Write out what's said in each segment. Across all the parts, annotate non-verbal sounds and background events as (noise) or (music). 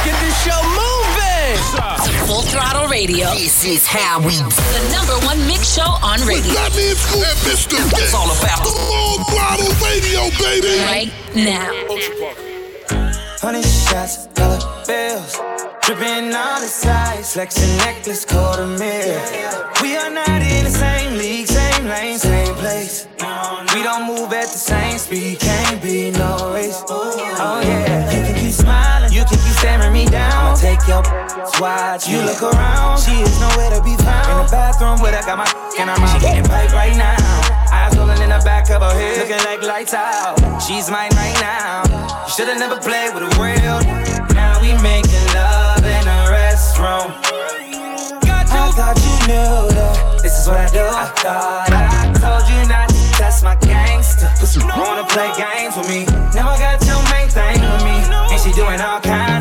Let's get this show moving. It's full Throttle Radio. This is how we The number one mix show on radio. Let me Scoop and Mr. It's all about the Full Throttle Radio, baby. Right now. Honey shots, dollar bills. Dripping on the sides, flexing necklace, quarter mil. We are not in the same league, same lane, same place. We don't move at the same speed, can't be no race. Staring me down. I'ma take your watch, you look around, she is nowhere to be found. In the bathroom where I got my and I'm out getting paid right now. Eyes rolling in the back of her head, looking like lights out. She's mine right now. You should've never played with a real. Now we making love in a restroom. I thought you knew that this is what I do. I thought I told you not to test my gangster. Wanna play games with me? Now I got your main thing with me, and she doing all kinds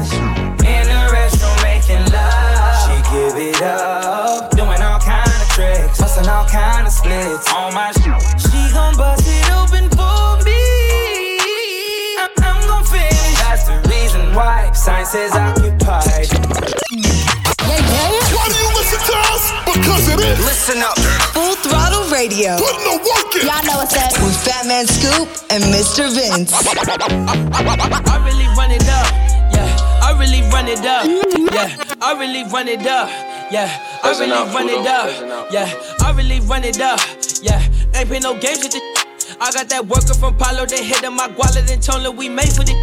it up, doing all kind of tricks, busting all kind of splits on my shit. She gon' bust it open for me. I'm, I'm gon' finish. That's the reason why sign says occupied. Why do you listen to us? Because it is. Listen up. Full Throttle Radio. Put in the work in. Y'all know what's up. With Fat Man Scoop and Mr. Vince. I really run it up. Yeah, I really run it up. Yeah, I really run it up. Yeah, I really run it up. Yeah, I really run it up. Yeah, ain't play no games with it. I got that worker from Palo, they hit on my guala, then told her we made for it.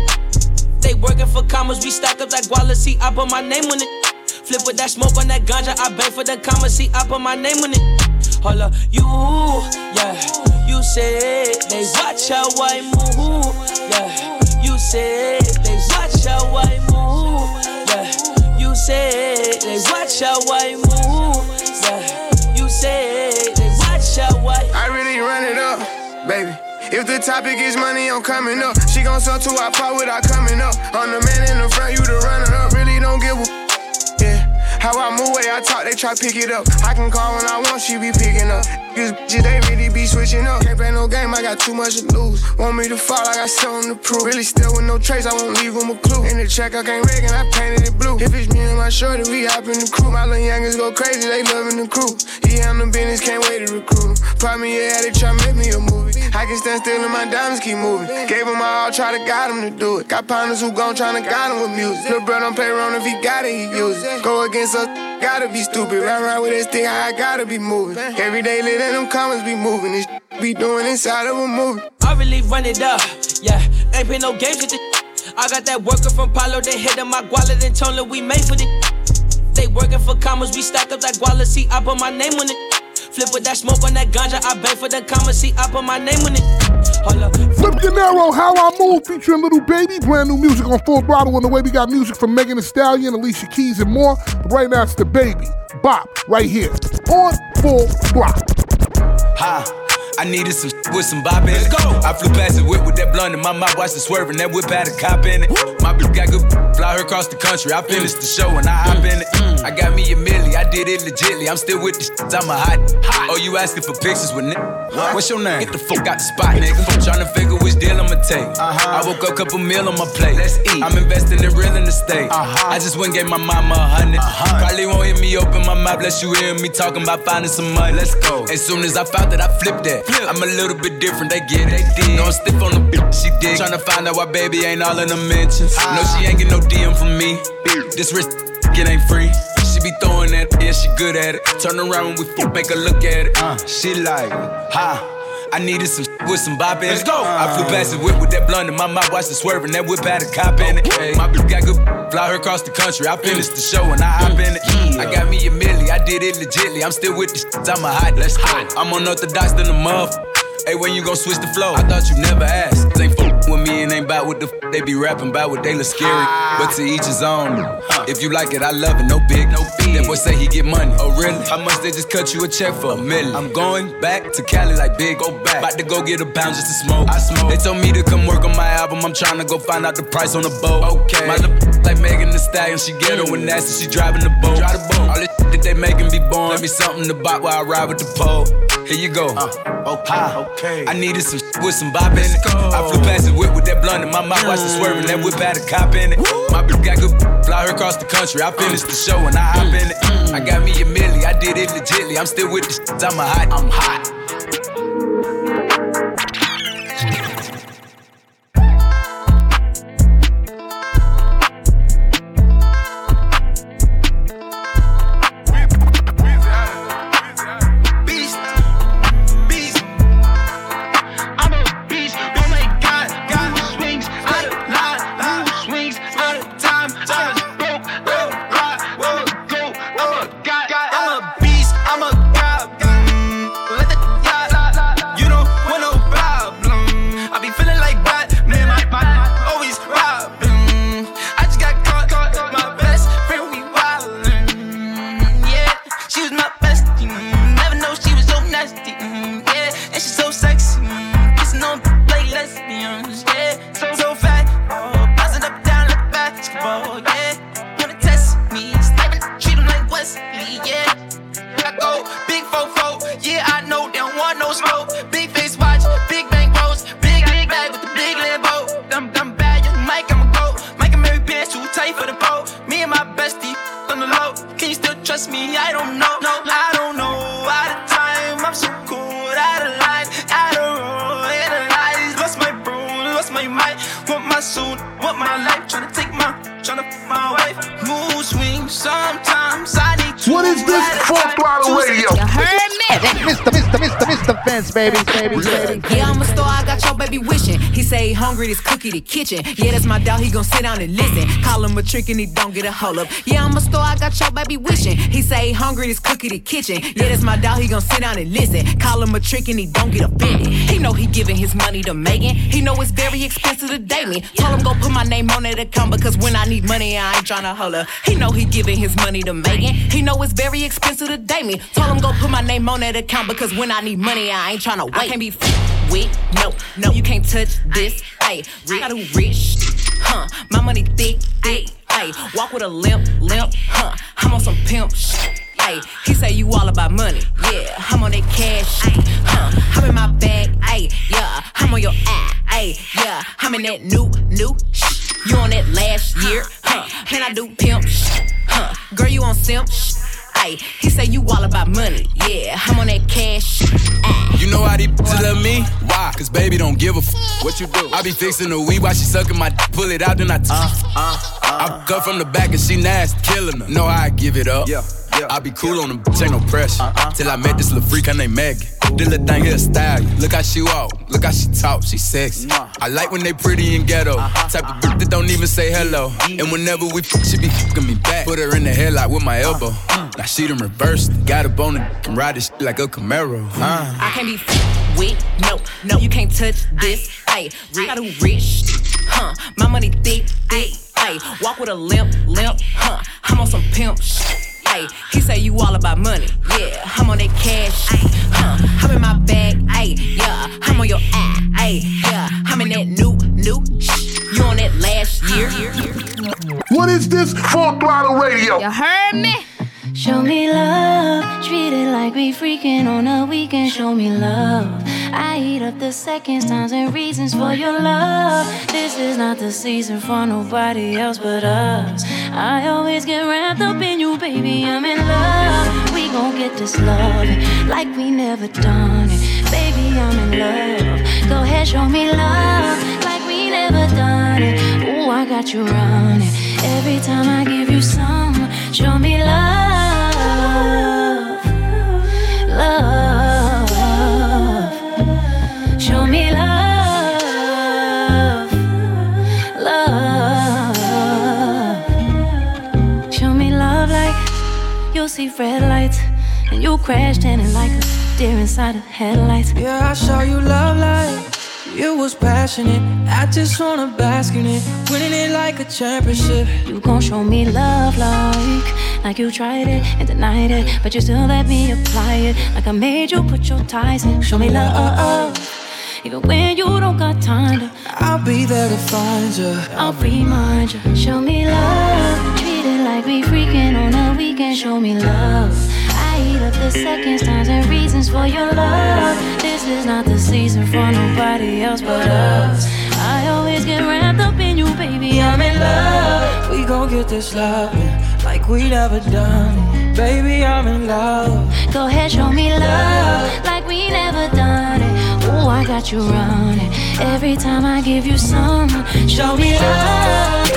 They working for commas, we stack up that guala, see, I put my name on it. Flip with that smoke on that ganja, I bang for the commas, see, I put my name on it. Hold up, you, yeah, you said they watch how I move, yeah. You said they watch how I move, said they watch how I move, yeah. You said they watch how I. I really run it up, baby. If the topic is money, I'm coming up. She gon' sell to our pot without coming up. I'm the man in the front, you the runner up. Really don't give a yeah. How I move, way I talk, they try pick it up. I can call when I want, she be picking up. These bitches, they really be switching up. Can't play no game, I got too much to lose. Want me to fall, I got something to prove. Really still with no trace, I won't leave them a clue. In the check, I can't rig and I painted it blue. If it's me and my shorty, we hop in the crew. My little youngers go crazy, they loving the crew. He on the business, can't wait to recruit him. Me, yeah, they try make me a movie. I can stand still and my diamonds keep moving. Gave him my all, try to guide him to do it. Got partners who gon' tryna guide him with music. Lil' bro don't play around if he got it, he use it. Go against us, gotta be stupid. Run around with this thing, I gotta be moving. Every day, let them comments be moving. This be doing inside of a movie. I really run it up. Yeah, ain't play no games with it. I got that worker from Palo, they hit on my guala, then told her we made for it. They working for commas, we stack up that guala, see, I put my name on it. Flip with that smoke on that ganja, I bang for the commas, see, I put my name on it. Hold up. Flip De Niro, How I Move, featuring Lil Baby. Brand new music on Full Throttle. On the way, we got music from Megan Thee Stallion, Alicia Keys, and more. But right now, it's the baby. Bop, right here. On Full Throttle. Ha. I needed some with some bop in it. Let's go. I flew past the whip with that blunt in my mouth, watched it swerving. That whip had a cop in it. My bitch got good, fly her across the country. I mm. finished the show and I hop in it. Mm. I got me a milli, I did it legitly. I'm still with the shit, I'm a hot. Oh, you asking for pictures with nigga? What's your name? Get the fuck out the spot, nigga. Tryna figure which deal I'ma take. Uh-huh. I woke up, a couple meal on my plate. Let's eat. I'm investing in real estate. Uh-huh. I just went and gave my mama a hundred. Probably won't hear me open my mouth, bless you hear me talking about finding some money. Let's go. As soon as I found that, I flipped that. I'm a little bit different, they get it. No, I'm stiff on the bitch, she did. Tryna find out why baby ain't all in the mentions. No, she ain't get no DM from me. This wrist, it ain't free. She be throwing that, yeah, she good at it. Turn around when we fuck, make her look at it. Uh, she like, ha. I needed some with some bop in Let's it. go. I flew past the whip with that blunt in my mouth, watched it swerving. That whip had a cop in it. Hey, my bitch got good, fly her across the country. I finished the show and I hop in it. I got me a milli, I did it legitly. I'm still with the shit, I'm a hot. Let's hot. I'm unorthodox than a muff. Hey, when you gon' switch the flow? I thought you never asked. With me and ain't bout what the f- they be rapping about what they look scary. But to each his own. If you like it, I love it. No big, no big. That boy say he get money. Oh really? How much they just cut you a check for? A million. I'm going back to Cali like big. Go back. About to go get a pound just to smoke. I smoke. They told me to come work on my album. I'm trying to go find out the price on the boat. Okay. My little (laughs) like Megan Thee stallion, she ghetto and nasty, she driving the boat. Drive the boat. All this shit that they making be born. Let me something to buy while I ride with the pole. Here you go. Uh, okay, okay. I needed some with some bop in it. I flew past the whip with that blunt in my mouth, watched it swerving. That whip had a cop in it. My bitch got good, fly her across the country. I finished the show and I hop in it. I got me a milli, I did it legitly. I'm still with the shit, I'm a hot, I'm hot. esta baby, baby, baby. Yeah, I'm a star, I got your baby wishing. He say he hungry, this cookie the kitchen. Yeah, that's my doubt, he gon' sit down and listen. Call him a trick and he don't get a hold up. Yeah, I'm a star, I got your baby wishing. He say he hungry, this cookie the kitchen. Yeah, that's my doubt, he gon' sit down and listen. Call him a trick and he don't get offended. He know he giving his money to Megan. He know it's very expensive to date me. Told him go put my name on that account because when I need money, I ain't tryna holler. He know he giving his money to Megan. He know it's very expensive to date me. Told him go put my name on that account because when I need money, I ain't tryna wait. I can't be f- with, no, no, you can't touch this. Hey, I got a rich, huh? My money thick, thick. Hey, walk with a limp, limp, huh? I'm on some pimp shit. Ay, he say you all about money. Yeah, I'm on that cash. Ay, huh? I'm in my bag. Ay, yeah, I'm on your ass. Ay, yeah, I'm in that new, new. Shh. You on that last year? Huh? And I do pimp. Shh. Huh? Girl, you on simp. Shh. Ay, he say you all about money. Yeah, I'm on that cash. Ay. You know how these bitches love me? Why? Cause baby don't give a f. What you do? I be fixing the weed while she sucking my d- pull it out, then I t- uh, uh, uh, I cut from the back and she nasty, killing her. Know how I give it up. Yeah. Yeah. I be cool on them, take no pressure. Uh-uh. Till I met this little freak, her name Meg. This little thing here style. Look how she walk, look how she talk, she sexy. I like when they pretty and ghetto. Uh-huh. Type of bitch that don't even say hello. And whenever we fuck, she be fucking me back. Put her in the headlock with my elbow. Uh-huh. Now she done reversed. Got a bone and ride this like a Camaro. Uh. I can't be f- with, no, no, you can't touch this. Hey, I got a rich, huh? My money thick, thick. Hey, walk with a limp, limp, huh? I'm on some pimp shit. Ay, he say you all about money. Yeah, I'm on that cash. Ay, huh, I'm in my bag. Ay, yeah, I'm on your ass. Ay, yeah, I'm in that new, new. Shh, you on that last year. What is this? Full throttle radio. You heard me? Show me love, treat it like we freaking on a weekend. Show me love. I eat up the seconds, times, and reasons for your love. This is not the season for nobody else but us. I always get wrapped up in you, baby. I'm in love. We gon' get this love like we never done it. Baby, I'm in love. Go ahead, show me love like we never done it. Ooh, I got you running. Every time I give you some, show me love. Love. You'll red lights and you crash it like a deer inside of headlights. Yeah, I saw you love like you was passionate. I just wanna bask in it, winning it like a championship. You gon' show me love like, like you tried it and denied it, but you still let me apply it. Like I made you put your ties in. Show me love, even when you don't got time to. I'll be there to find you. I'll remind you. Show me love, like we freaking on a weekend. Show me love. I eat up the seconds, times, and reasons for your love. This is not the season for nobody else but us. I always get wrapped up in you, baby. I'm in love. We gon' get this love like we never done. Baby, I'm in love. Go ahead, show me love like we never done Ooh, I got you running. Every time I give you some, show me love.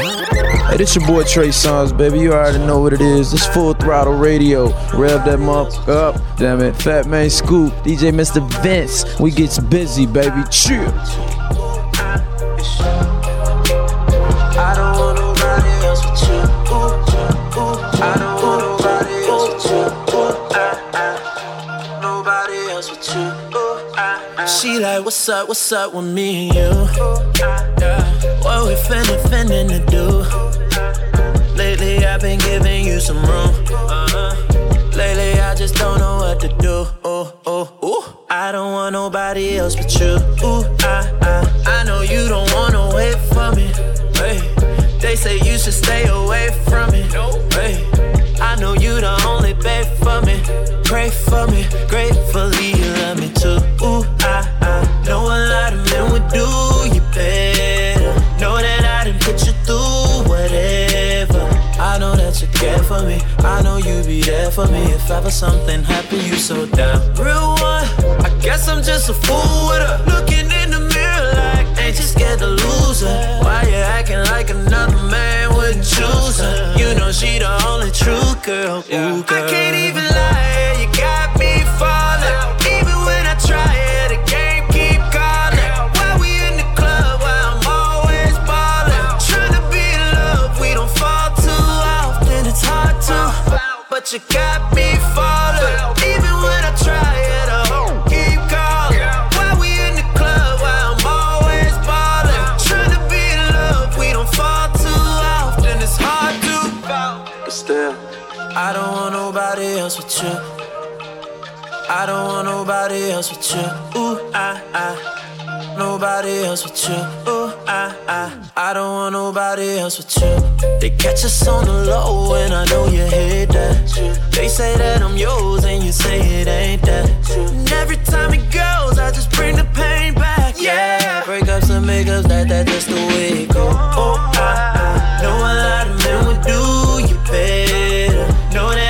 Hey, this your boy Trey Songz, baby. You already know what it is. This full throttle radio. Rev that motherfucker up. Damn it. Fat Man Scoop. DJ Mr. Vince. We gets busy, baby. Chill. She like, what's up, what's up with me and you? What we finna, finna do? Lately I've been giving you some room. Uh-huh. Lately I just don't know what to do. Oh, oh, ooh. I don't want nobody else but you. Ooh, I, I, I know you don't wanna wait for me. Hey, they say you should stay away from me. Hey, I know you the only babe for me. Pray for me, gratefully you love me care for me. I know you be there for me. If ever something happened, you so down. Real one, I guess I'm just a fool with her. Looking in the mirror like, ain't you scared to lose her? Why you acting like another man would choose her? You know she the only true girl. Ooh, girl. I can't even lie, you got me but you got me falling. Even when I try it, I keep calling. Why we in the club? Why I'm always ballin'? Tryna be in love, we don't fall too often. It's hard to, but still, I don't want nobody else with you. I don't want nobody else with you. Ooh, I, I. Nobody else with you. Ooh, I, I. I don't want nobody else with you. They catch us on the low, and I know you hate that. They say that I'm yours, and you say it ain't that. And every time it goes, I just bring the pain back. Yeah, breakups and makeups, that, that, that's the way it go. Oh, I, I. Know a lot of men would do you better. Know that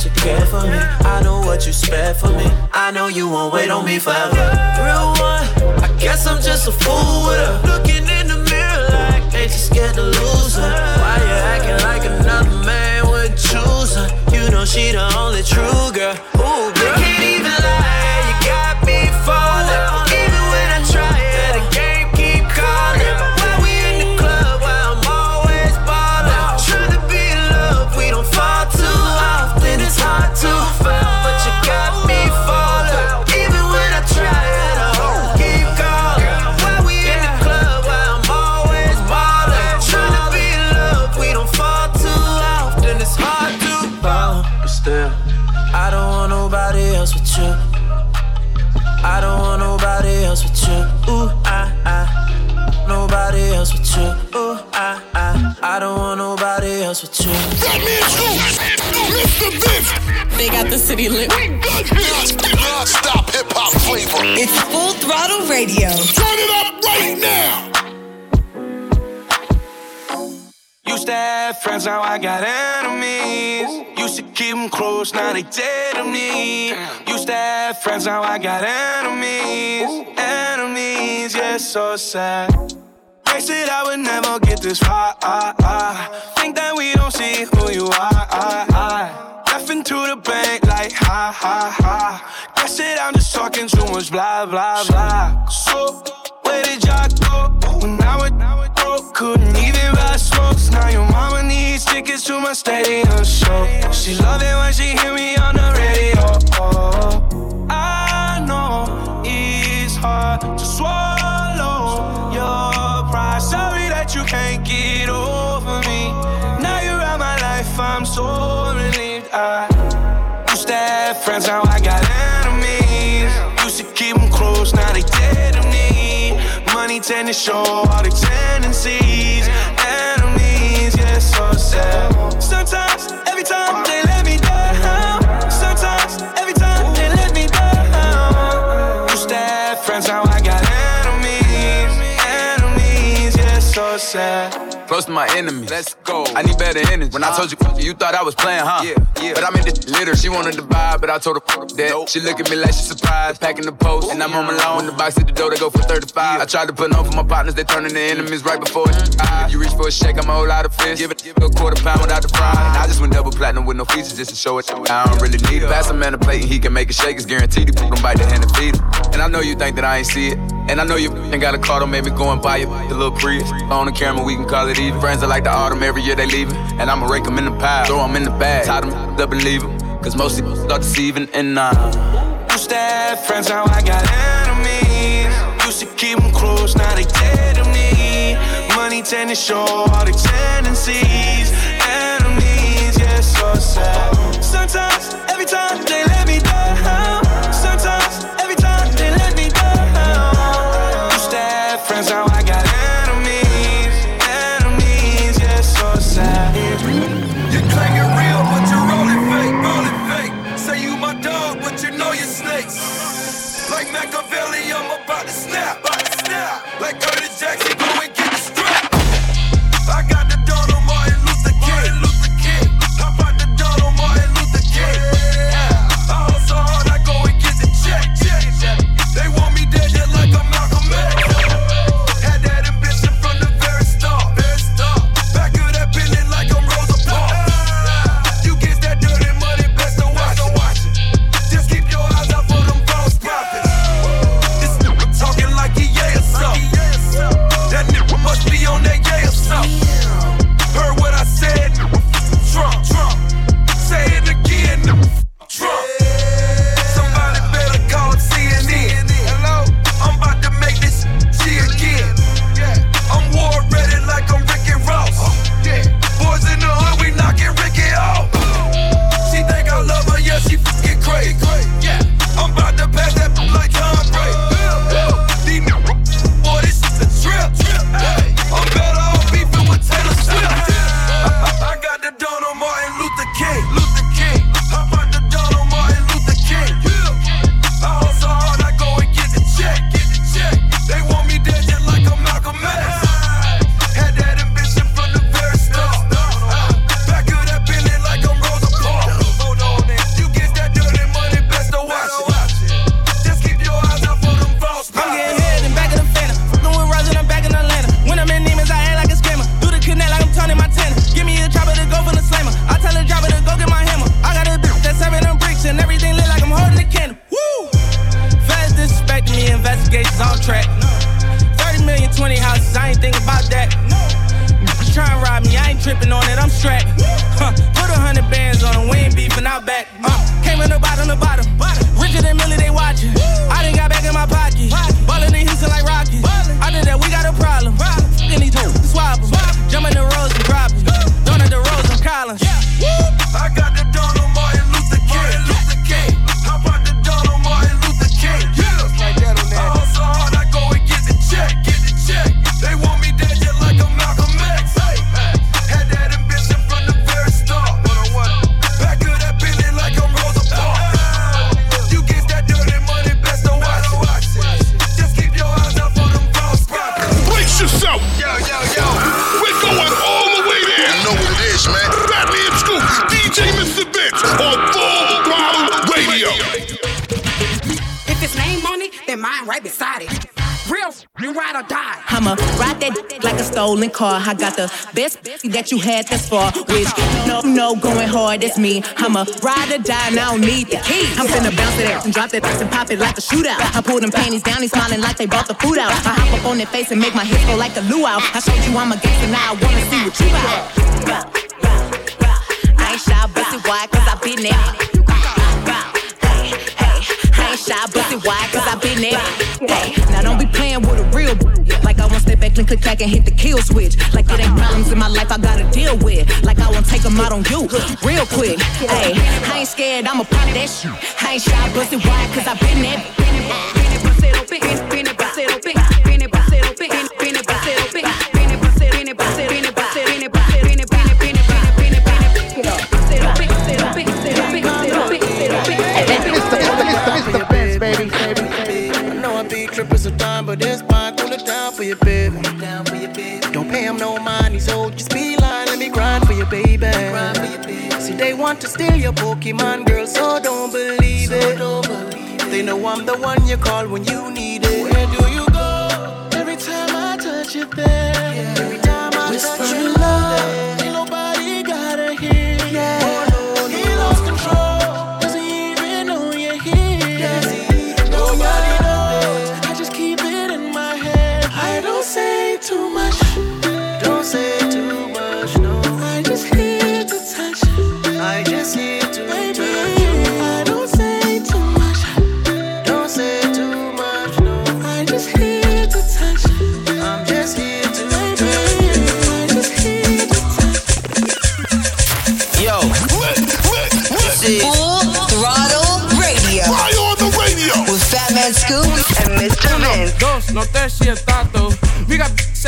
that you care for me. I know what you spare for me. I know you won't wait on me forever. Real one, I guess I'm just a fool with her. Looking in the mirror like, ain't you scared to lose her? Why you acting like another man would choose her? You know she the only true girl. Girl. Mr. Vince. They got the city lit. Non-stop hip hop flavor. It's Full Throttle Radio. Turn it up right now. Used to have friends, now I got enemies. Used to keep them close, now they dead to me. Used to have friends, now I got enemies. Enemies, yeah, so sad. They said I would never get this far. Think that we don't see who you are. Laughing to the bank like ha ha ha. Guess that I'm just talking too much blah blah blah. So where did y'all go when I was broke? Couldn't even buy smokes. Now your mama needs tickets to my stadium show. She love it when she hear me on the radio. I know it's hard can't get over me. Now you're out my life, I'm so relieved. I used to have friends, now I got enemies. Used to keep them close, now they dead to me. Money tend to show all the tendencies. Enemies, yeah, so sad. Sometimes, every time. Close to my enemies. Let's go. I need better energy. When I told you, you thought I was playing, huh? Yeah, yeah. But I'm in this litter. She wanted to buy, but I told her fuck that. Nope. She look at me like she surprised, packing the post. And I'm on my lawn. The box at the door, they go for 35. I tried to put on for my partners, they turning to enemies right before it. Mm-hmm. If you reach for a shake, I'm a whole lot of fish. Give it, give it a quarter pound without the fry. And I just went double platinum with no features just to show it. I don't really need it. Pass a man a plate and he can make it shake. It's guaranteed. He him bite the hand and feed him. And I know you think that I ain't see it. And I know you ain't got a car, don't maybe go and buy it. The little Prius. On the camera, we can call it even. Friends are like the autumn, every year they leaving. And I'ma rake them in the pile, throw them in the bag, tie them up and leave them. Cause most people start deceiving and nah. Used to have friends, now I got enemies. Used to keep them close, now they dead to me. Money tend to show all the tendencies. Enemies, yeah, so sad. Sometimes, every time they let me down. About to snap, about to snap. Like Curtis Jackson, car. I got the best that you had thus far. Which no, no, going hard, it's me. I'ma ride or die, and I don't need the key. I'm finna bounce it out and drop that ass and pop it like a shootout. I pull them panties down, he's smiling like they brought the food out. I hop up on their face and make my hips go like a luau. I showed you I'm a gangster, now I wanna see what you got. I ain't shy, why, cause I been there. Shy, it why, cause I been there. Hey, now don't be playing with a real like I won't step back and click back and hit the kill switch. Like it ain't problems in my life I gotta deal with. Like I won't take them out on you real quick. Hey, I ain't scared, I'ma pop that shit. I ain't shy, it why, cause I been there. Down you, baby. Down for you, baby. Don't pay him no money, so just be lying. Let me grind for you, baby. See, they want to steal your Pokemon, girl, so don't believe it. They know I'm the one you call when you need it. Where do you go? Every time I touch you there. Every time I touch you, love.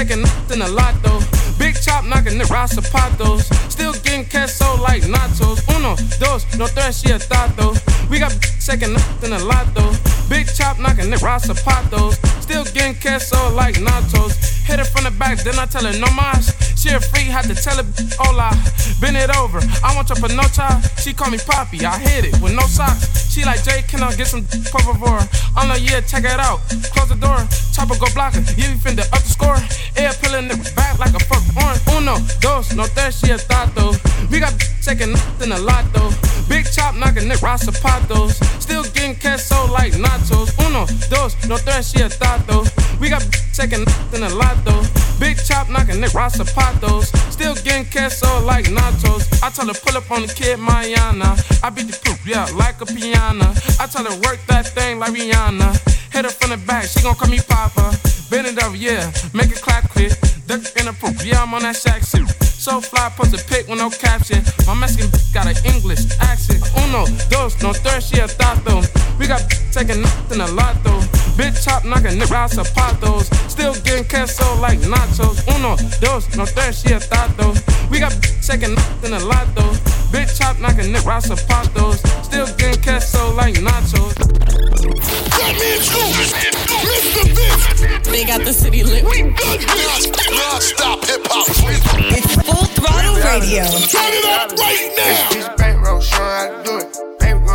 Second nothing a lot though. Big chop knocking the raw zapatos. Still getting queso like nachos. Uno, dos, no tres, she a tato. We got second nothing a lot though. Big chop knocking the raw zapatos. Still getting queso like nachos. Hit her from the back, then I tell her no mas. She a freak, had to tell her hola. Bend it over, I want your panocha. She call me Poppy, I hit it with no socks. She like Jay, can I get some por? I'm like, yeah, check it out. Close the door, chopper go block her. Yeah, we finna up the score. Air pillin' the back like a fuck orange. Uno, dos, no tres, she a tato. We got second nothing a lot though. Big chop knocking the raw zapatos. Still getting queso like nachos. Uno, dos, no tres, she a tato. We got second nothing a lot though. Big chop knocking the raw zapatos. Still getting queso like nachos. I tell her pull up on the kid Mayana. I beat the poop, yeah, like a piano. I tell her work that thing like Rihanna. Hit her from the back, she gon' call me Papa. Bend it over, yeah, make it clap quick. Duck in the poop, yeah, I'm on that shack suit. So fly, post a pic with no caption. My Mexican got an English accent. Uno, dos, no tres, she a tato. We got taking nothing a lot though. Big chop knocking the raw zapatos. Still getting queso like nachos. Uno, dos, no tres, she a tato. We got taking nothing a lot though. Big chop knocking the raw zapatos. Still getting queso like nachos. Fat Man Scoop, Mr. Vince. They got the city lit. We good non-stop hip hop. It's Full Throttle Radio. Turn it up right now. This bitch bankroll showing how to do it.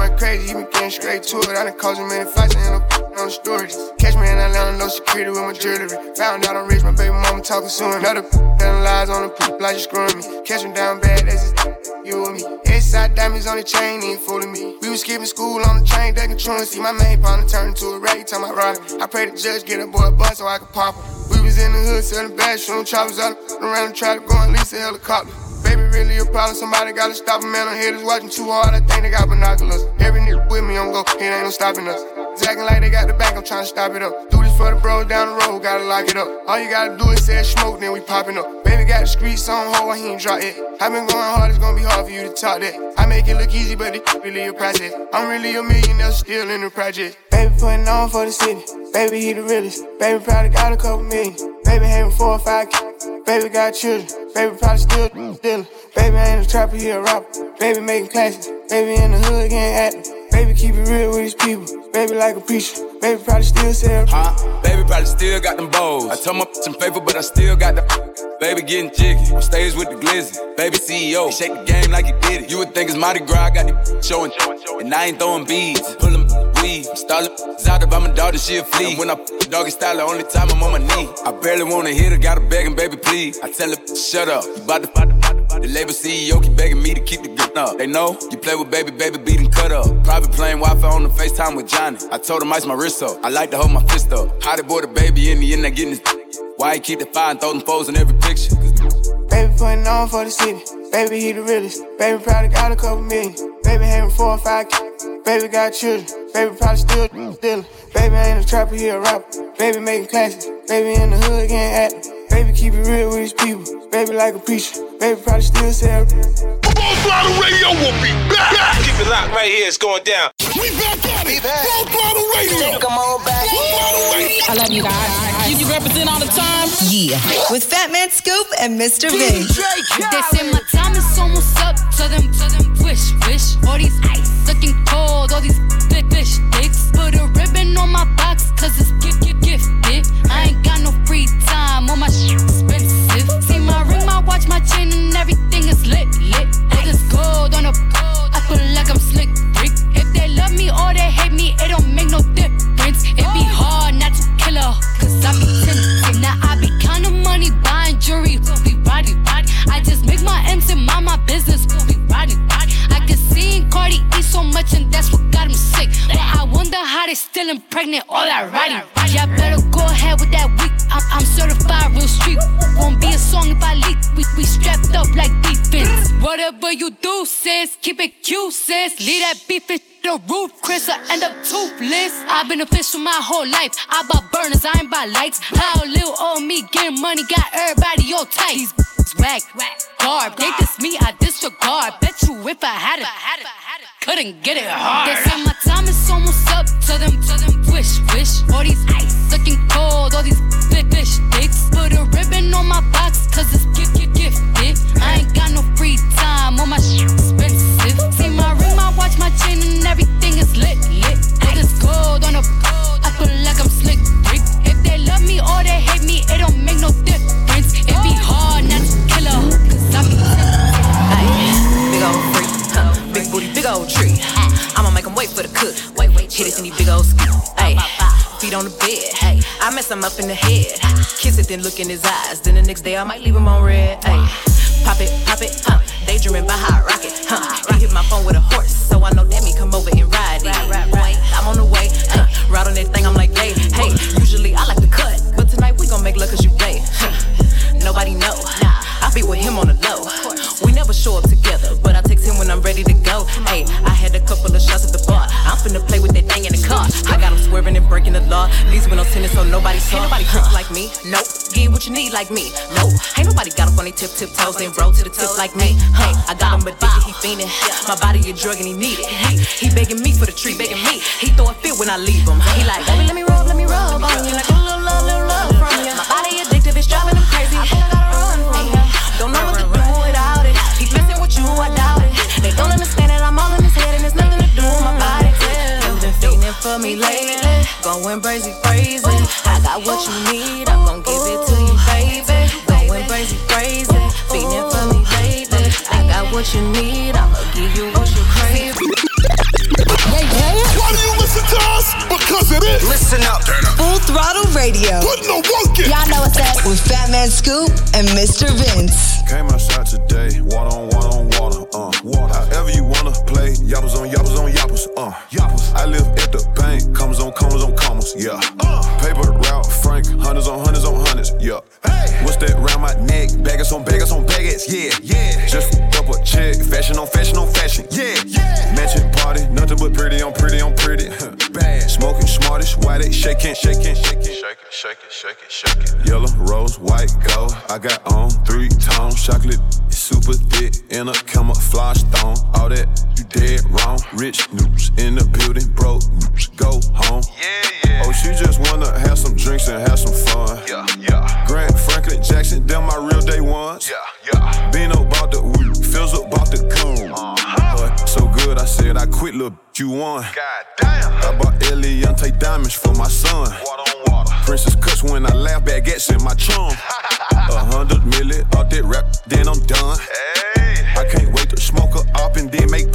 Going crazy, he been getting straight to it. I done caused him many fights, I end up on the stories. Catch me in Atlanta, no security with my jewelry. Found out I'm rich, my baby mama talking soon. Another (laughs) telling lies on the poop like you screwing me. Catch him down bad, that's just (laughs) you and me. Inside diamonds on the chain, ain't fooling me. We was skipping school on the train, they can see my main partner turn into a rag, time I ride. I pray the judge get a boy a bus so I can pop him. We was in the hood selling bags, shooting choppers out around and try to go and lease a helicopter. Baby, really a problem. Somebody gotta stop him, man. I'm haters watching too hard. I think they got binoculars. Every nigga with me, I'm go. It ain't no stopping us. It's acting like they got the back. I'm trying to stop it up. Do this for the bros down the road. Gotta lock it up. All you gotta do is say smoke, then we popping up. Baby got the streets on hold. He ain't drop it. I been going hard. It's gonna be hard for you to talk that. I make it look easy, but it really a process. I'm really a millionaire, still in the project. Baby putting on for the city. Baby, he the realest. Baby probably got a couple million. Baby having four or five kids. Baby got children. Baby probably still stealing. Baby ain't a trapper, he a rapper. Baby making classics. Baby in the hood getting active. Baby keep it real with these people. Baby like a preacher. Baby probably still sell. Huh? Baby probably still got them bows. I told my some faithful, but I still got the. Baby getting jiggy. On stage with the glizzy. Baby CEO. Shake the game like he did it. You would think it's Mardi Gras. I got the showing. And I ain't throwing beads. Pulling weed. I'm stalling. Out about my daughter, she a flea. And when I doggy style, the only time I'm on my knee. I barely wanna hit her. Gotta beg him, baby, please. I tell her, shut up. You to the label CEO keep begging me to keep the gun up. They know you play with baby, baby, beating cut up. Private plane Wi-Fi on the FaceTime with Johnny. I told him ice my wrist up. I like to hold my fist up. How they boy the baby in the end, they getting his. Why he keep the fire and throw them foes in every picture? Baby putting on for the city. Baby, he the realest. Baby probably got a couple million. Baby having four or five kids. Baby got children. Baby probably still stealing. Baby ain't a trapper, he a rapper. Baby making classics. Baby in the hood getting active. Baby keep it real with his people. Baby like a preacher. Baby probably still sell. Full Radio will be back. Keep it locked right here. It's going down. We back at it. Full Throttle Radio. Come on back. Radio. I love you guys. You, you represent all the time. Yeah. With Fat Man Scoop and Mr. V. They say my time is almost up. Tell them, tell them, wish, wish. All these ice looking cold. All these big fish dicks. Put a ribbon on my box, cause it's gift, gift, gifted. I ain't got no I'm on my sh- expensive. See my ring, my watch, my chain, and everything is lit, lit. All this gold on a gold. I feel like I'm slick, freak. If they love me or they hate me, it don't make no difference. It be hard not to kill her, cause I be tempted. Now I be counting money, buying jewelry, be body, body. I just make my ends and mind my business. Cardi eat so much and that's what got him sick. But I wonder how they still impregnate all that writing. Y'all better go ahead with that week. I'm, I'm certified real street. Won't be a song if I leak. We, we strapped up like defense. Whatever you do, sis, keep it cute, sis. Leave that beef in the roof, Chris, I end up toothless. I've been official my whole life. I buy burners, I ain't buy lights. How little old me getting money got everybody all tight. These whack, whack, garb. They diss me, I disregard. Bet you if I had it couldn't get it hard. They say my time is almost up. To them, to them, wish, wish. All these ice looking cold, all these fish sticks. Put a ribbon on my box, cause it's gift, gift, gifted. I ain't got no free time, all my shit expensive. See my ring, my watch, my chain, and everything is lit, lit. Put this gold on a I feel like I'm slick, Rick. If they love me or they hate me, it don't make no difference. Big booty, big old tree. I'ma make 'em wait for the cook. Wait, wait, hit it in these big old ski. Hey, feet on the bed. Hey, I mess him up in the head. Kiss it, then look in his eyes. Then the next day I might leave him on red. Hey, pop it, pop it, huh? Daydreaming by hot rocket, huh? He hit my phone with a horse, so I know that me come over and ride it. I'm on the way, huh? Ride on that thing, I'm like, hey, hey. Usually I like to cut, but tonight we gon' make love cause you play. Huh. Nobody know. I be with him on the low. We never show up together, when I'm ready to go. Hey, I had a couple of shots at the bar. I'm finna play with that thing in the car. I got him swerving and breaking the law. These with no tennis, so nobody saw. Ain't nobody tricks like me. Nope. Get what you need like me. Nope. Ain't nobody got up on they tip tip toes and roll to the tip like me. Hey, I got him addicted, he fiending. My body a drug and he need it. He, he begging me for the treat, begging me. He throw a fit when I leave him. He like, going crazy, crazy. I got what you need, I'm gon' give it to you, baby. Going crazy, crazy, feeding for me lately. I got what you need, I'ma give you what you crave. Why do you listen to us? Because it is. Listen up. Full Throttle Radio. Putting the work in. Y'all know what's up. With Fat Man Scoop and Mr. Vince. Came outside today, water on water on water, uh. Water. However you wanna play, yappers on yappers on yappers, uh. Yappers. I live yeah. Uh. Paper route, Frank, hundreds on hundreds on hundreds, yeah. Hey. What's that round my neck? Baggers on baggers on baggers, yeah, yeah. Just up a check, fashion on fashion on fashion, yeah, yeah. Mansion party, nothing but pretty on pretty on pretty. (laughs) Bad. Smoking smartest, why they shaking, shaking, shaking. Shake it, shake it, shake it, shake it. Yellow, rose, white, gold. I got on three tones. Chocolate is super thick in a camouflage thong. All that you dead wrong. Rich news in the building, broke news. Go home. Yeah, yeah. Oh, she just wanna have some drinks and have some fun. Yeah, yeah. Grant Franklin Jackson, them my real day ones. Yeah, yeah. Bino bought the woo, up bought the coon. Uh-huh. So good, I said I quit, little bitch, you won. God damn. I bought Eliantte diamonds for my son. Water. Princess cuts when I laugh, baguettes in my chum. A hundred million out that rap, then I'm done. I can't wait to smoke a up and then make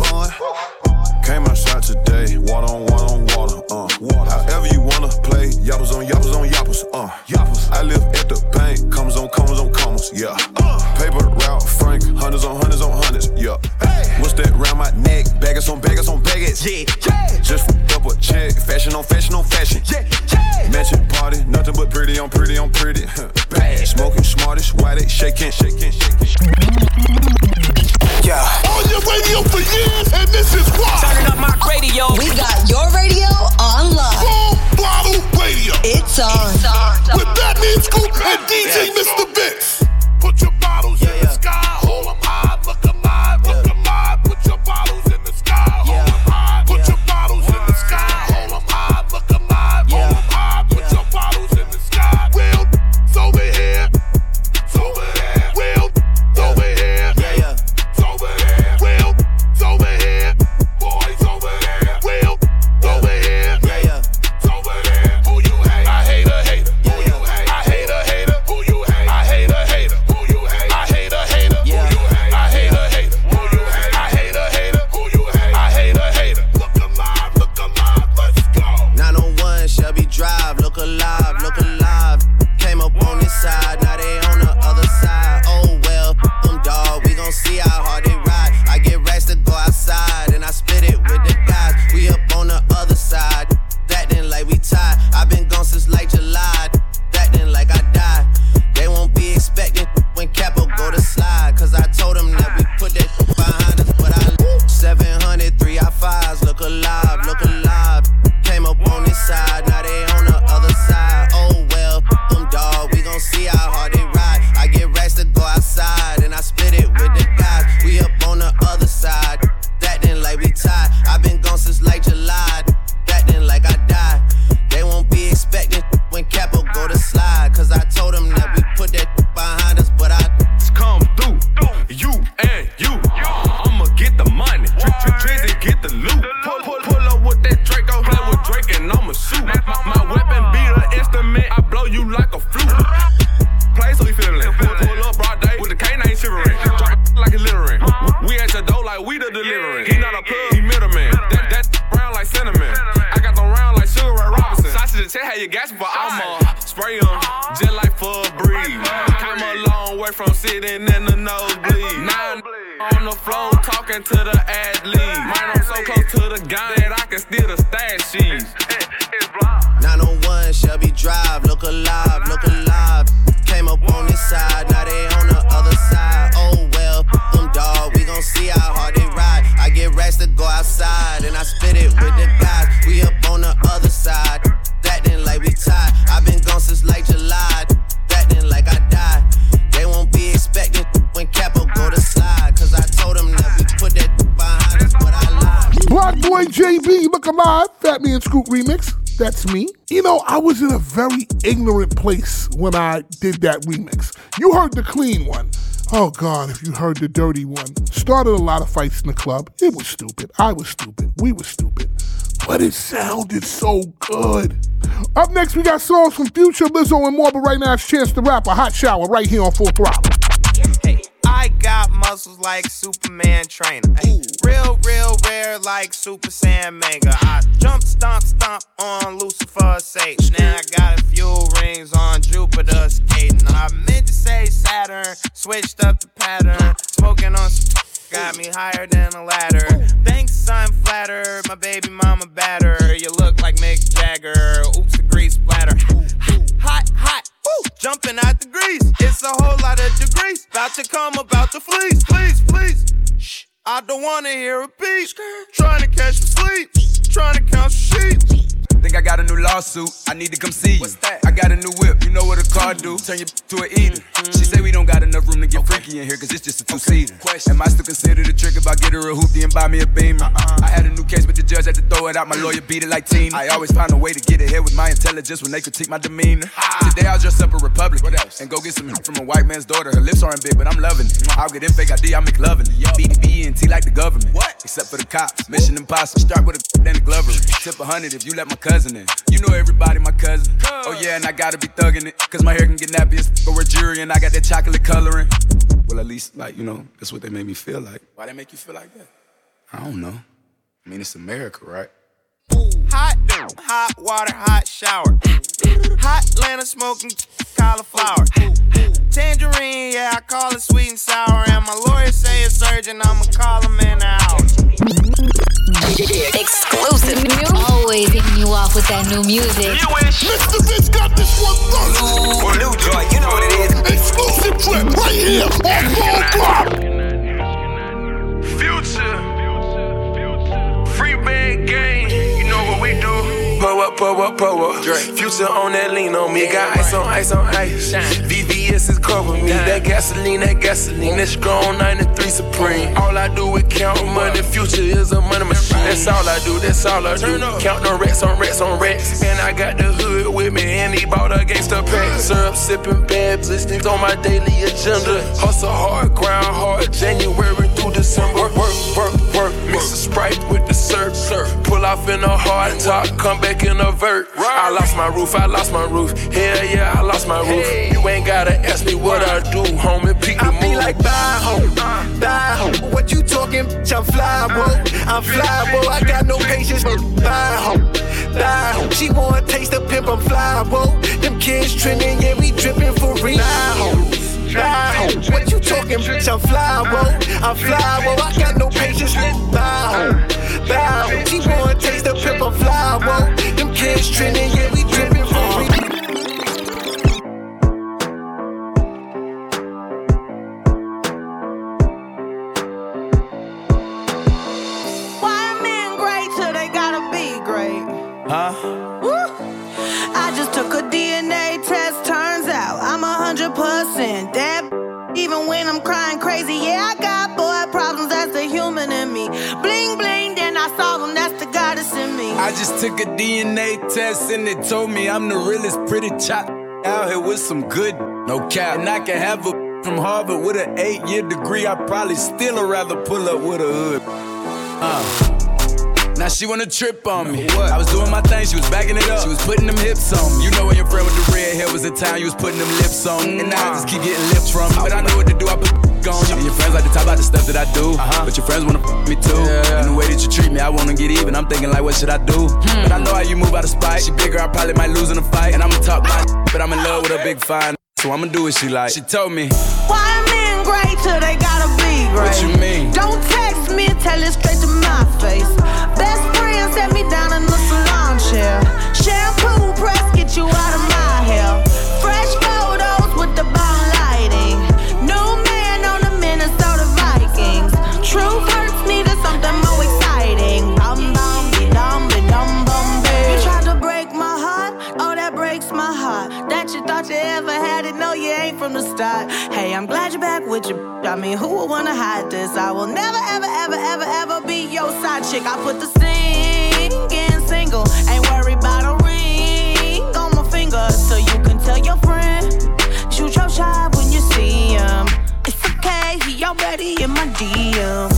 alive, looking Remix. That's me. You know, I was in a very ignorant place when I did that remix. You heard the clean one. Oh God, if you heard the dirty one. Started a lot of fights in the club. It was stupid. I was stupid. We were stupid. But it sounded so good. Up next, we got songs from Future, Lizzo, and more. But right now, it's Chance the Rapper, hot shower right here on Full Throttle. I got muscles like Superman trainer. Ay, real, real rare like Super Saiyan Mega. I jump, stomp, stomp on Lucifer's Satan. Now I got a few rings on Jupiter skating. I meant to say Saturn, switched up the pattern. Smoking on (laughs) got me higher than a ladder. Thanks, I'm flatter. My baby mama batter. You look like Mick Jagger. Oops, jumping out the grease. It's a whole lot of degrees. About to come, about to fleece. Please, please. Shh. I don't wanna hear a beat. Trying to catch some sleep. Trying to count some sheep. Think I got a new lawsuit, I need to come see you. What's that? I got a new whip, know what a car do? Turn you to an eater. She say we don't got enough room to get freaky in here, cause it's just a two seater. Am I still considered a trick if I get her a hoopty and buy me a beamer? Uh-uh. I had a new case, but the judge had to throw it out. My lawyer beat it like Tina. I always find a way to get ahead with my intelligence when they critique my demeanor. Today I'll dress up a Republican. What else? And go get some from a white man's daughter. Her lips aren't big, but I'm loving it. Mm-hmm. I'll get in fake ID, I make loving it. BDB and T like the government. What? Except for the cops. Mission impossible. Start with a then a glover. Tip a hundred if you let my cousin in. You know everybody, my cousin. Oh yeah, and I gotta be thugging it. Cause my hair can get nappy as or a jury, and I got that chocolate coloring. Well, at least, like, you know, that's what they made me feel like. Why they make you feel like that? I don't know. I mean, it's America, right? Hot, hot water, hot shower. Hot Atlanta smoking cauliflower. Tangerine, yeah, I call it sweet and sour. And my lawyer say it's urgent, I'ma call him in an hour. Exclusive. Always hitting you off with that new music. Mr. Vince got this one first. Or new joint, you know what it is. Exclusive trip right here on Full Throttle. Future. Free band gang. We do. Pull up, pull up, pull up. Future on that lean on me. Got ice on ice on ice. VVS is cover me. That gasoline, that gasoline. That strong 93 Supreme. All I do is count money. Future is a money machine. That's all I do. That's all I do. Count no racks on racks on racks. And I got the hood with me. And he bought a gangster pack. Syrup sipping bad blisters on my daily agenda. Hustle hard, grind hard. January through December. Work, work, work, work. Mix a sprite with the surf, surf. Pull off in a hard top. Come back in a vert. I lost my roof. I lost my roof. Hell yeah, I lost my roof. You ain't gotta ask me what I do, homie. Peek the I be move. like, bye home, bye home. What you talking? bitch? I'm fly, bro. I'm fly, bro. I got no patience. Bye home, bye home. She wanna taste the pimp. I'm fly, bro. Them kids trending, yeah, we dripping for real. Bye home. Bye home. What you talking, bitch? I'm fly, bro. I'm fly, bro. I got no patience. Bye home, bye home. She wanna taste the pimp. I'm fly, bro. Them kids trending, yeah, we dripping for real. Why men great till they gotta be great? Huh? Woo. I just took a DNA test, turns out I'm a hundred percent that. Even when I'm crying crazy, yeah, I got boy problems. That's the human in me. Bling bling, then I solve them. That's the goddess in me. I just took a DNA test and it told me I'm the realest pretty chop out here with some good no cap. And I can have a from Harvard with an eight year degree. I probably still rather pull up with a hood. Uh. Now she wanna trip on me. I was doing my thing, she was backing it up. She was putting them hips on me. You know when your friend with the red hair was the time you was putting them lips on. And now I just keep getting lips from me. But I know what to do, I put on you. And your friends like to talk about the stuff that I do. Uh-huh. But your friends wanna f me too. And the way that you treat me, I wanna get even. I'm thinking like, what should I do? Hmm. But I know how you move out of spite. She bigger, I probably might lose in a fight. And I'ma talk my ah. but I'm in love with a big fine. so I'ma do what she like. She told me, Why men great till they gotta be great? What you mean? Don't text me, tell it straight to my face. Best friend set me down in the salon chair. Shampoo press, get you out of my hair. I'm glad you're back with your. I mean, who would wanna hide this? I will never, ever, ever, ever, ever be your side chick. I put the singing single, ain't worried about a ring on my finger, so you can tell your friend. Shoot your shot when you see him. It's okay, he already in my DM.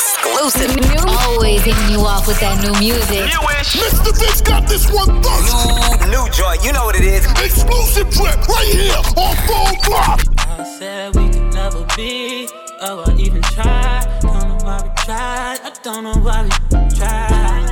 Exclusive. Music. Always hitting you off with that new music. Mr. Vince got this one first. New, new joint, you know what it is. Exclusive drip right here on Full Block. I said we could never be, oh, I even tried. Don't know why we tried, I don't know why we tried.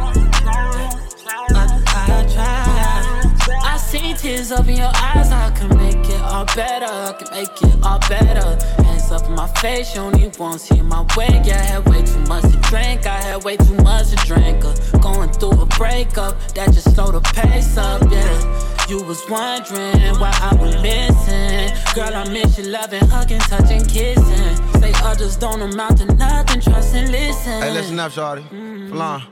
I, I tried. I see tears up in your eyes, I can make it all better, I can make it all better. Hands up in my face, you only won't see my way. Yeah, I had way too much to drink, I had way too much to drink. Uh, going through a breakup, that just slowed the pace up, yeah. You was wondering why I was missing. Girl, I miss you loving, hugging, touching, kissing. Say others don't amount to nothing, trust and listen. Hey, listen up, shorty. Flan.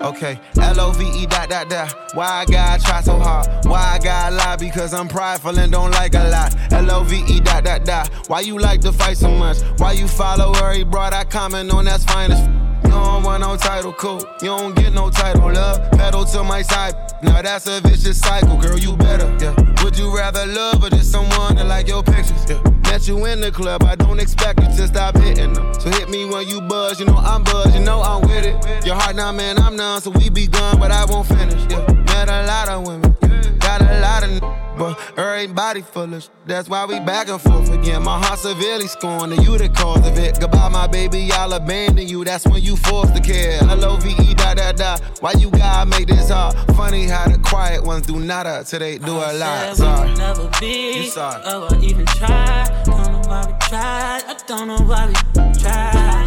Okay, L-O-V-E dot dot dot. Why I gotta try so hard? Why I gotta lie? Because I'm prideful and don't like a lot. L-O-V-E dot dot dot. Why you like to fight so much? Why you follow her? He brought I comment on that's fine You don't want no title, cool. You don't get no title, love. Pedal to my side. Now that's a vicious cycle, girl. You better, yeah. Would you rather love or just someone that like your pictures? Yeah. Met you in the club, I don't expect you to stop hitting them. So hit me when you buzz, you know I'm buzz, you know I'm with it. Your heart now, man, I'm none, so we begun, but I won't finish. Yeah. Met a lot of women, got a lot of. But everybody full of sh- That's why we back and forth again. My heart severely scorned, and you the cause of it. Goodbye, my baby, I'll abandon you. That's when you forced to care. L-O-V-E, da da da. Why you gotta make this hard? Funny how the quiet ones do nada till they do a lot. Sorry. never be. You sorry. Oh, I even tried. Don't know why we tried. I don't know why we tried.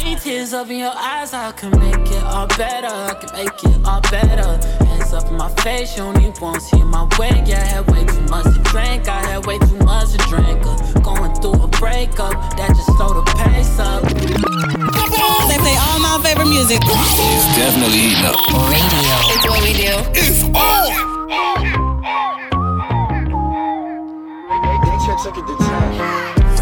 Tried. See tears up in your eyes. I can make it all better. I can make it all better. Hands up in my face. You only won't see my way. Yeah, I had way too much to drink. I had way too much to drink. Uh, going through a breakup. That just slowed the pace up. They play all my favorite music. It's definitely eating up. Radio. It's what we do. It's on.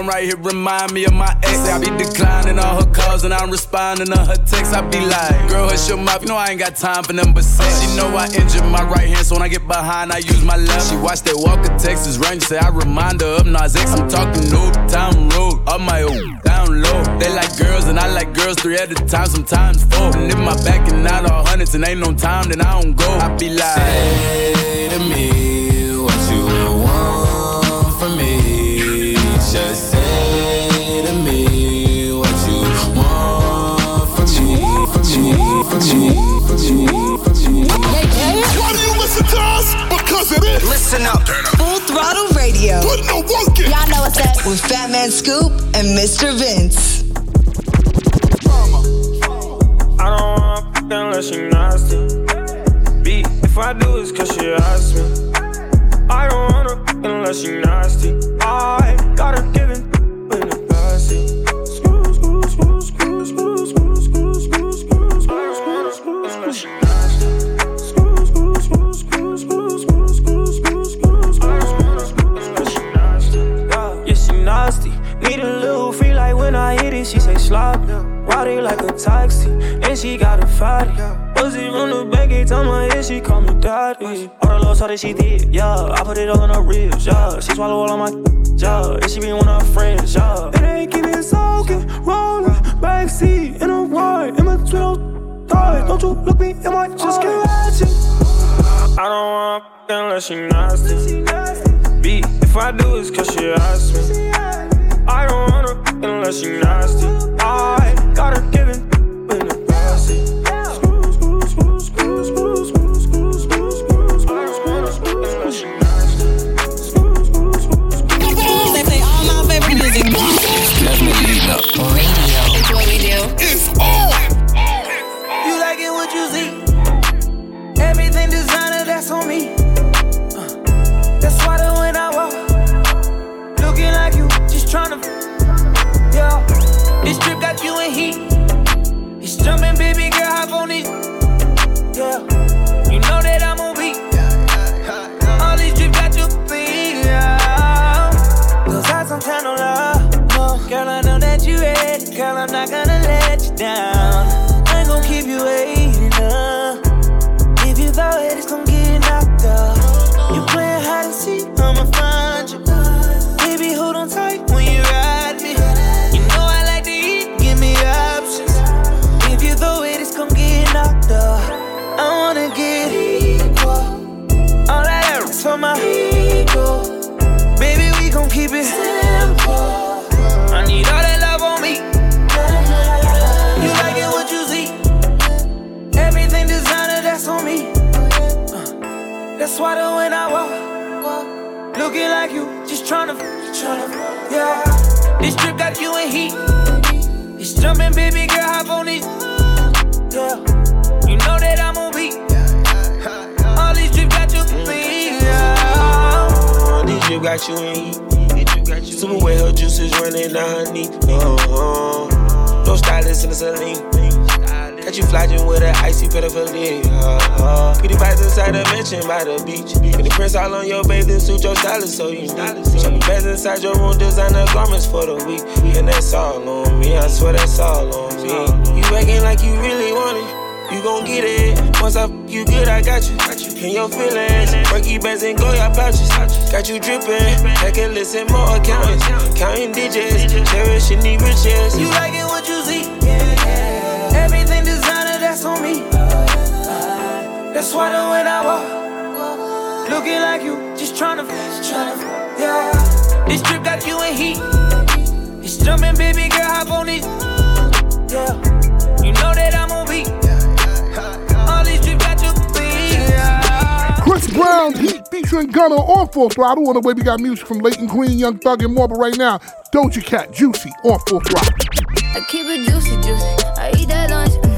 song right here remind me of my ex. I be declining all her calls and I'm responding to her texts. I be like, girl, hush your mouth. You know I ain't got time for but sex. She know I injured my right hand, so when I get behind, I use my left. She watched that Walker Texas Ranger, say I remind her of Nas X. I'm talking New Town Road, up my own, down low. They like girls and I like girls three at a time, sometimes four. And if my back and not all hundreds and ain't no time, then I don't go. I be like, say to me it is. Listen up. Full Throttle Radio. Put no work in. Y'all know what's up. With Fat Man Scoop and Mr. Vince. I don't wanna unless you nasty. B, if I do, it's cause she asked me. I don't wanna unless she nasty. I got her giving in the backseat. Screw, screw, screw, screw, screw, screw, screw, screw, Need a little free like when I hit it, she say. Ride it like a taxi, and she got a fatty. Pussy on the back, every time I hit, she call me daddy. All the love talk that she did, yeah. I put it all in her ribs, yeah. She swallow all of my, yeah. And she be one of her friends, yeah. And they keep it soaking, rolling, backseat in a ride, in between those thighs. Don't you look me in my just ratchet. I don't wanna f- unless she nasty. Beat, if I do, it's cause she asked me. I don't wanna unless she nasty. I got her giving in the backseat. Simple. I need all that love on me. You like it what you see. Everything designer, that's on me. Uh, that's why the when I walk, looking like you, just tryna, tryna, yeah. This trip got you in heat. It's jumping, baby girl, hop on it. Yeah, you know that I'm on beat. All these trips got you beat. Yeah. This drip got you in heat. Super wet, her juices running down her knee. Uh-huh. No stylist in the saline. Got you flogging with an icy pedophilia. Uh-huh. Pretty vibes inside the mansion by the beach. And the prints all on your bathing suit, your stylist so you need. Show me beds inside your room, designer garments for the week. And that's all on me, I swear that's all on me. You acting like you really want it. You gon' get it. Once I f you good, I got you. In your feelings. Perky bands and Goya pouches. Got you drippin'. I can listen more accountants. Counting digits. Cherishing the riches. You like it what you see. Yeah, Everything designer, that's on me. That's why the when I walk, looking like you, just tryna, yeah. This trip got you in heat. It's jumping, baby girl, hop on it. Yeah, you know that I'm on Chris Brown, Heat featuring Gunna on Full Throttle. On the way, we got music from Layton Greene, Young Thug, and more. But right now, Doja Cat, Juicy on Full Throttle. I keep it juicy, juicy. I eat that lunch.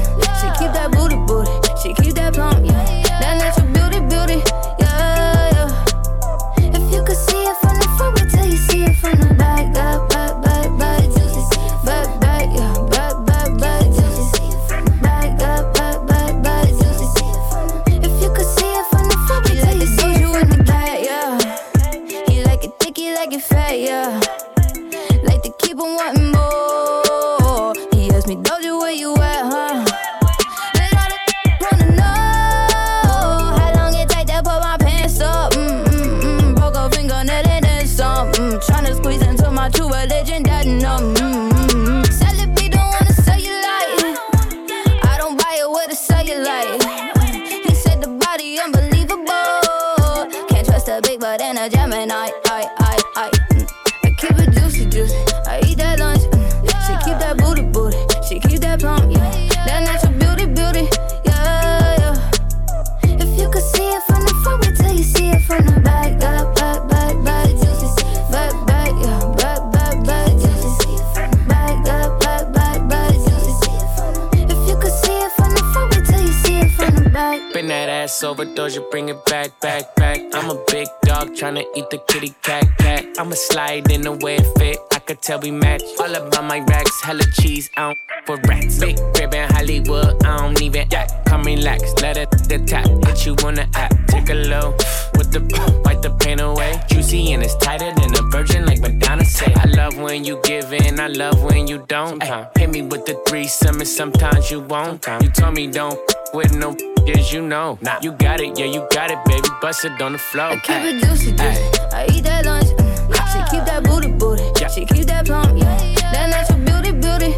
Away. Juicy and it's tighter than a virgin, like Madonna say. I love when you give in, I love when you don't. Ay, hit me with the three summers, sometimes you won't. You told me don't with no yes, you know. Nah. You got it, yeah, you got it, baby. Bust it on the floor. I keep it juicy, juicy. I eat that lunch. Mm. She keep that booty, booty. Yeah. She keep that plump, yeah. That natural beauty, beauty,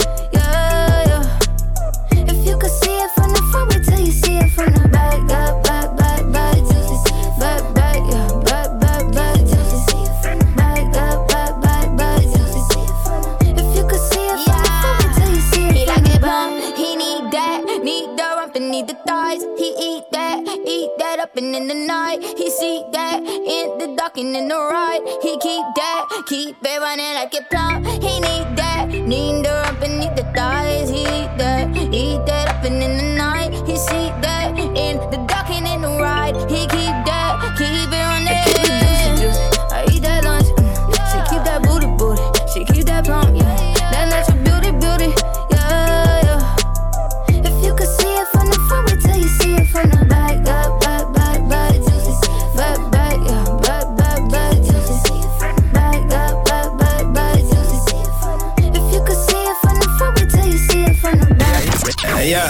up and in the night. He see that in the dark and in the right. He keep that, keep it running like it plump. He need that, need the rump and need the Yeah.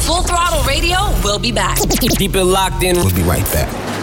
Full Throttle Radio We'll be back. Keep it locked in. We'll be right back.